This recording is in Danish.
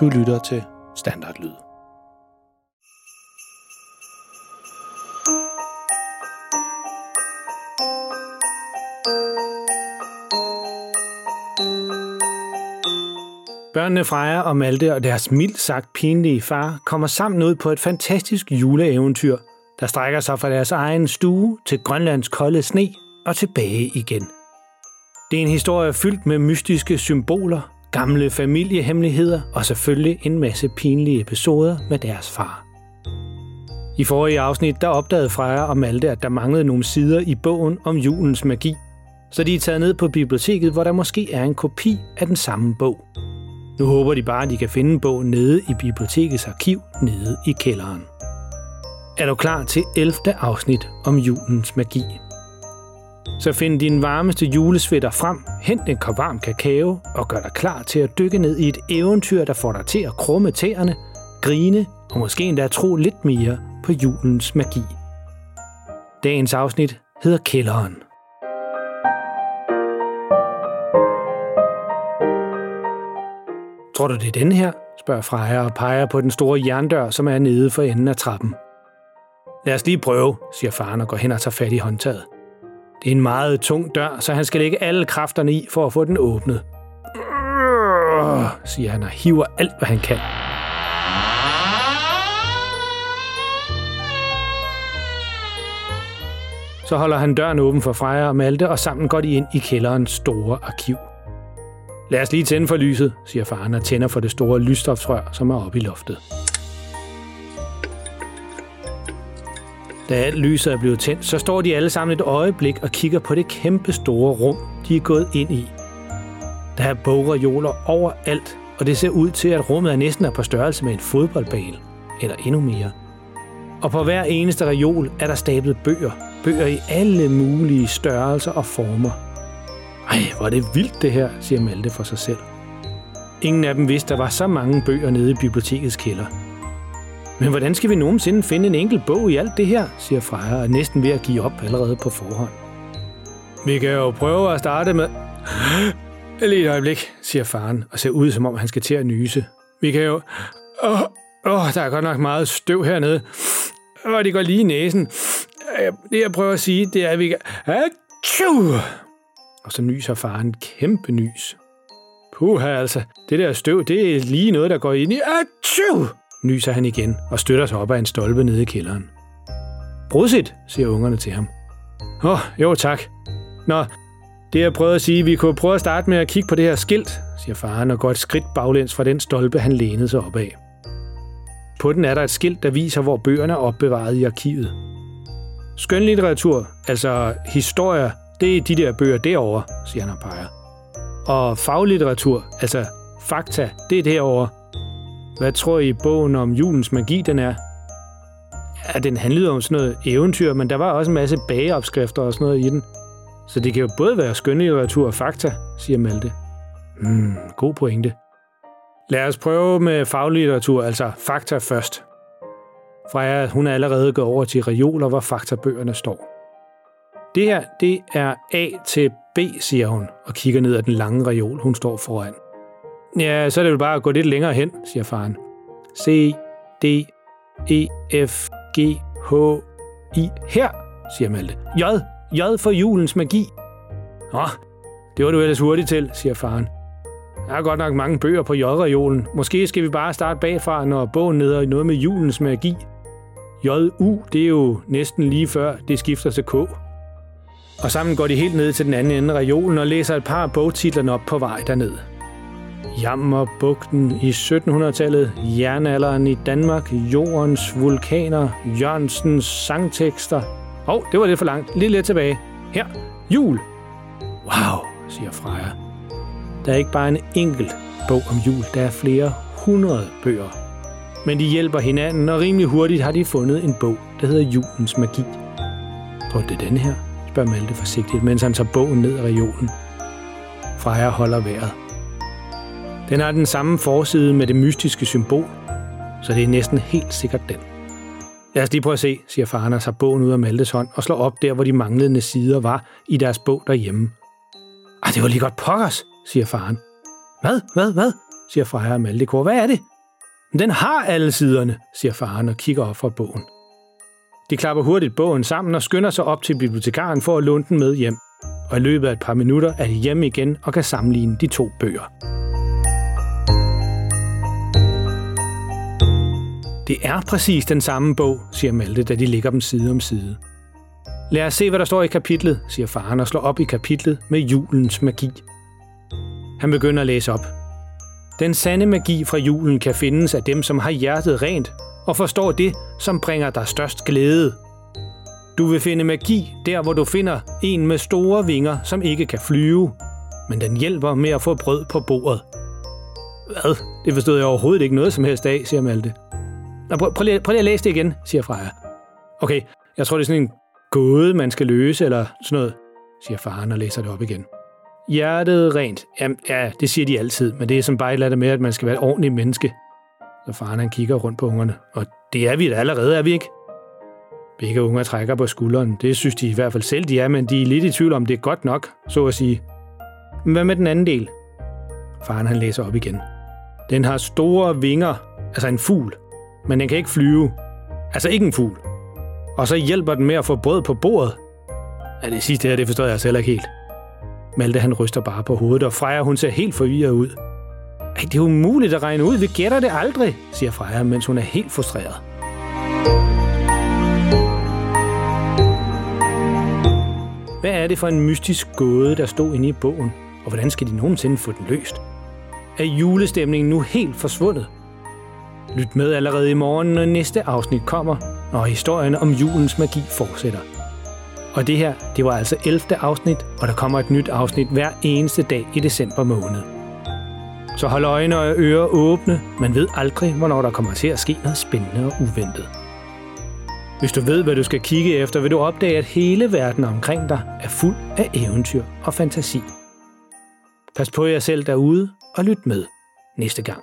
Du lytter til Standardlyd. Børnene Freja og Malte og deres mildt sagt pinlige far kommer sammen ud på et fantastisk juleeventyr, der strækker sig fra deres egen stue til Grønlands kolde sne og tilbage igen. Det er en historie fyldt med mystiske symboler, gamle familiehemmeligheder og selvfølgelig en masse pinlige episoder med deres far. I forrige afsnit der opdagede Freja og Malte, at der manglede nogle sider i bogen om julens magi, så de er taget ned på biblioteket, hvor der måske er en kopi af den samme bog. Nu håber de bare, at de kan finde bogen nede i bibliotekets arkiv nede i kælderen. Er du klar til 11. afsnit om julens magi? Så find din varmeste julesvitter frem, hent en kop varm kakao og gør dig klar til at dykke ned i et eventyr, der får dig til at krumme tæerne, grine og måske endda tro lidt mere på julens magi. Dagens afsnit hedder Kælderen. Tror du, det er den her? spørger Freja og peger på den store jerndør, som er nede for enden af trappen. Lad os lige prøve, siger faren og går hen og tager fat i håndtaget. Det er en meget tung dør, så han skal lægge alle kræfterne i for at få den åbnet. Øh, siger han og hiver alt, hvad han kan. Så holder han døren åben for Freja og Malte, og sammen går de ind i kælderens store arkiv. Lad os lige tænde for lyset, siger faren og tænder for det store lysstofsrør, som er oppe i loftet. Da alt lyset er blevet tændt, så står de alle sammen et øjeblik og kigger på det kæmpe store rum, de er gået ind i. Der er bogreoler overalt, og det ser ud til, at rummet er næsten er på størrelse med en fodboldbane, eller endnu mere. Og på hver eneste reol er der stablet bøger. Bøger i alle mulige størrelser og former. Ej, hvor er det vildt det her, siger Malte for sig selv. Ingen af dem vidste, der var så mange bøger nede i bibliotekets kælder. Men hvordan skal vi nogensinde finde en enkelt bog i alt det her, siger Freja, og næsten ved at give op allerede på forhånd. Vi kan jo prøve at starte med... Lige et øjeblik, siger faren, og ser ud, som om han skal til at nyse. Vi kan jo... Åh, åh der er godt nok meget støv hernede. Og det går lige i næsen. Det, jeg prøver at sige, det er, at vi kan... Achoo! Og så nyser faren kæmpe nys. Puha, altså. Det der støv, det er lige noget, der går ind i... Achoo! Nyser han igen og støtter sig op ad en stolpe nede i kælderen. Brudsit, siger ungerne til ham. Åh, oh, jo tak. Nå, det jeg prøvede at sige, vi kunne prøve at starte med at kigge på det her skilt, siger faren og går et skridt baglæns fra den stolpe, han lænede sig op af. På den er der et skilt, der viser, hvor bøgerne er opbevaret i arkivet. Skønlitteratur, altså historier, det er de der bøger derovre, siger han og peger. Og faglitteratur, altså fakta, det er derovre, hvad tror I bogen om julens magi, den er? Ja, den handlede om sådan noget eventyr, men der var også en masse bageopskrifter og sådan noget i den. Så det kan jo både være skønlitteratur og fakta, siger Malte. Hmm, god pointe. Lad os prøve med faglitteratur, altså fakta først. Freja, hun er allerede gået over til reoler, hvor faktabøgerne står. Det her, det er A til B, siger hun, og kigger ned ad den lange reol, hun står foran. Ja, så er det jo bare at gå lidt længere hen, siger faren. C, D, E, F, G, H, I. Her, siger Malte. J. J for julens magi. Nå, det var du ellers hurtigt til, siger faren. Der er godt nok mange bøger på J-reolen. Måske skal vi bare starte bagfra, når bogen neder i noget med julens magi. J-U, det er jo næsten lige før, det skifter til K. Og sammen går de helt ned til den anden ende af reolen og læser et par bogtitlerne op på vej derned. Jammerbugten i 1700-tallet, jernalderen i Danmark, jordens vulkaner, Jørgensens sangtekster. Åh, oh, det var lidt for langt. Lidt lidt tilbage. Her, jul. Wow, siger Freja. Der er ikke bare en enkelt bog om jul, der er flere hundrede bøger. Men de hjælper hinanden, og rimelig hurtigt har de fundet en bog, der hedder Julens Magi. Tror det er den her? spørger Malte forsigtigt, mens han tager bogen ned af reolen. Freja holder vejret. Den har den samme forside med det mystiske symbol, så det er næsten helt sikkert den. Lad os lige prøve at se, siger faren og tager bogen ud af Maltes hånd og slår op der, hvor de manglende sider var i deres bog derhjemme. Ah, det var lige godt pokkers, siger faren. Hvad? Hvad? Hvad? siger Freja og Malte kor. Hvad er det? Den har alle siderne, siger faren og kigger op fra bogen. De klapper hurtigt bogen sammen og skynder sig op til bibliotekaren for at låne den med hjem. Og i løbet af et par minutter er de hjemme igen og kan sammenligne de to bøger. Det er præcis den samme bog, siger Malte, da de ligger dem side om side. Lad os se, hvad der står i kapitlet, siger faren og slår op i kapitlet med julens magi. Han begynder at læse op. Den sande magi fra julen kan findes af dem, som har hjertet rent og forstår det, som bringer dig størst glæde. Du vil finde magi der, hvor du finder en med store vinger, som ikke kan flyve, men den hjælper med at få brød på bordet. Hvad? Det forstod jeg overhovedet ikke noget som helst af, siger Malte. Nå, prøv, prøv, lige, prøv lige at læse det igen, siger Freja. Okay, jeg tror, det er sådan en gåde, man skal løse, eller sådan noget, siger faren og læser det op igen. Hjertet rent. Jamen, ja, det siger de altid, men det er som bare et eller andet med, at man skal være et ordentligt menneske. Så faren han kigger rundt på ungerne, og det er vi da allerede, er vi ikke? Begge unger trækker på skulderen. Det synes de i hvert fald selv, de er, men de er lidt i tvivl om, det er godt nok, så at sige. Men hvad med den anden del? Faren han læser op igen. Den har store vinger, altså en fugl, men den kan ikke flyve. Altså ikke en fugl. Og så hjælper den med at få brød på bordet. Ja, det sidste her, det forstår jeg selv ikke helt. Malte han ryster bare på hovedet, og Freja hun ser helt forvirret ud. Ej, det er umuligt at regne ud. Vi gætter det aldrig, siger Freja, mens hun er helt frustreret. Hvad er det for en mystisk gåde, der stod inde i bogen, og hvordan skal de nogensinde få den løst? Er julestemningen nu helt forsvundet? Lyt med allerede i morgen, når næste afsnit kommer, og historien om julens magi fortsætter. Og det her, det var altså 11. afsnit, og der kommer et nyt afsnit hver eneste dag i december måned. Så hold øjne og ører åbne. Man ved aldrig, hvornår der kommer til at ske noget spændende og uventet. Hvis du ved, hvad du skal kigge efter, vil du opdage, at hele verden omkring dig er fuld af eventyr og fantasi. Pas på jer selv derude og lyt med næste gang.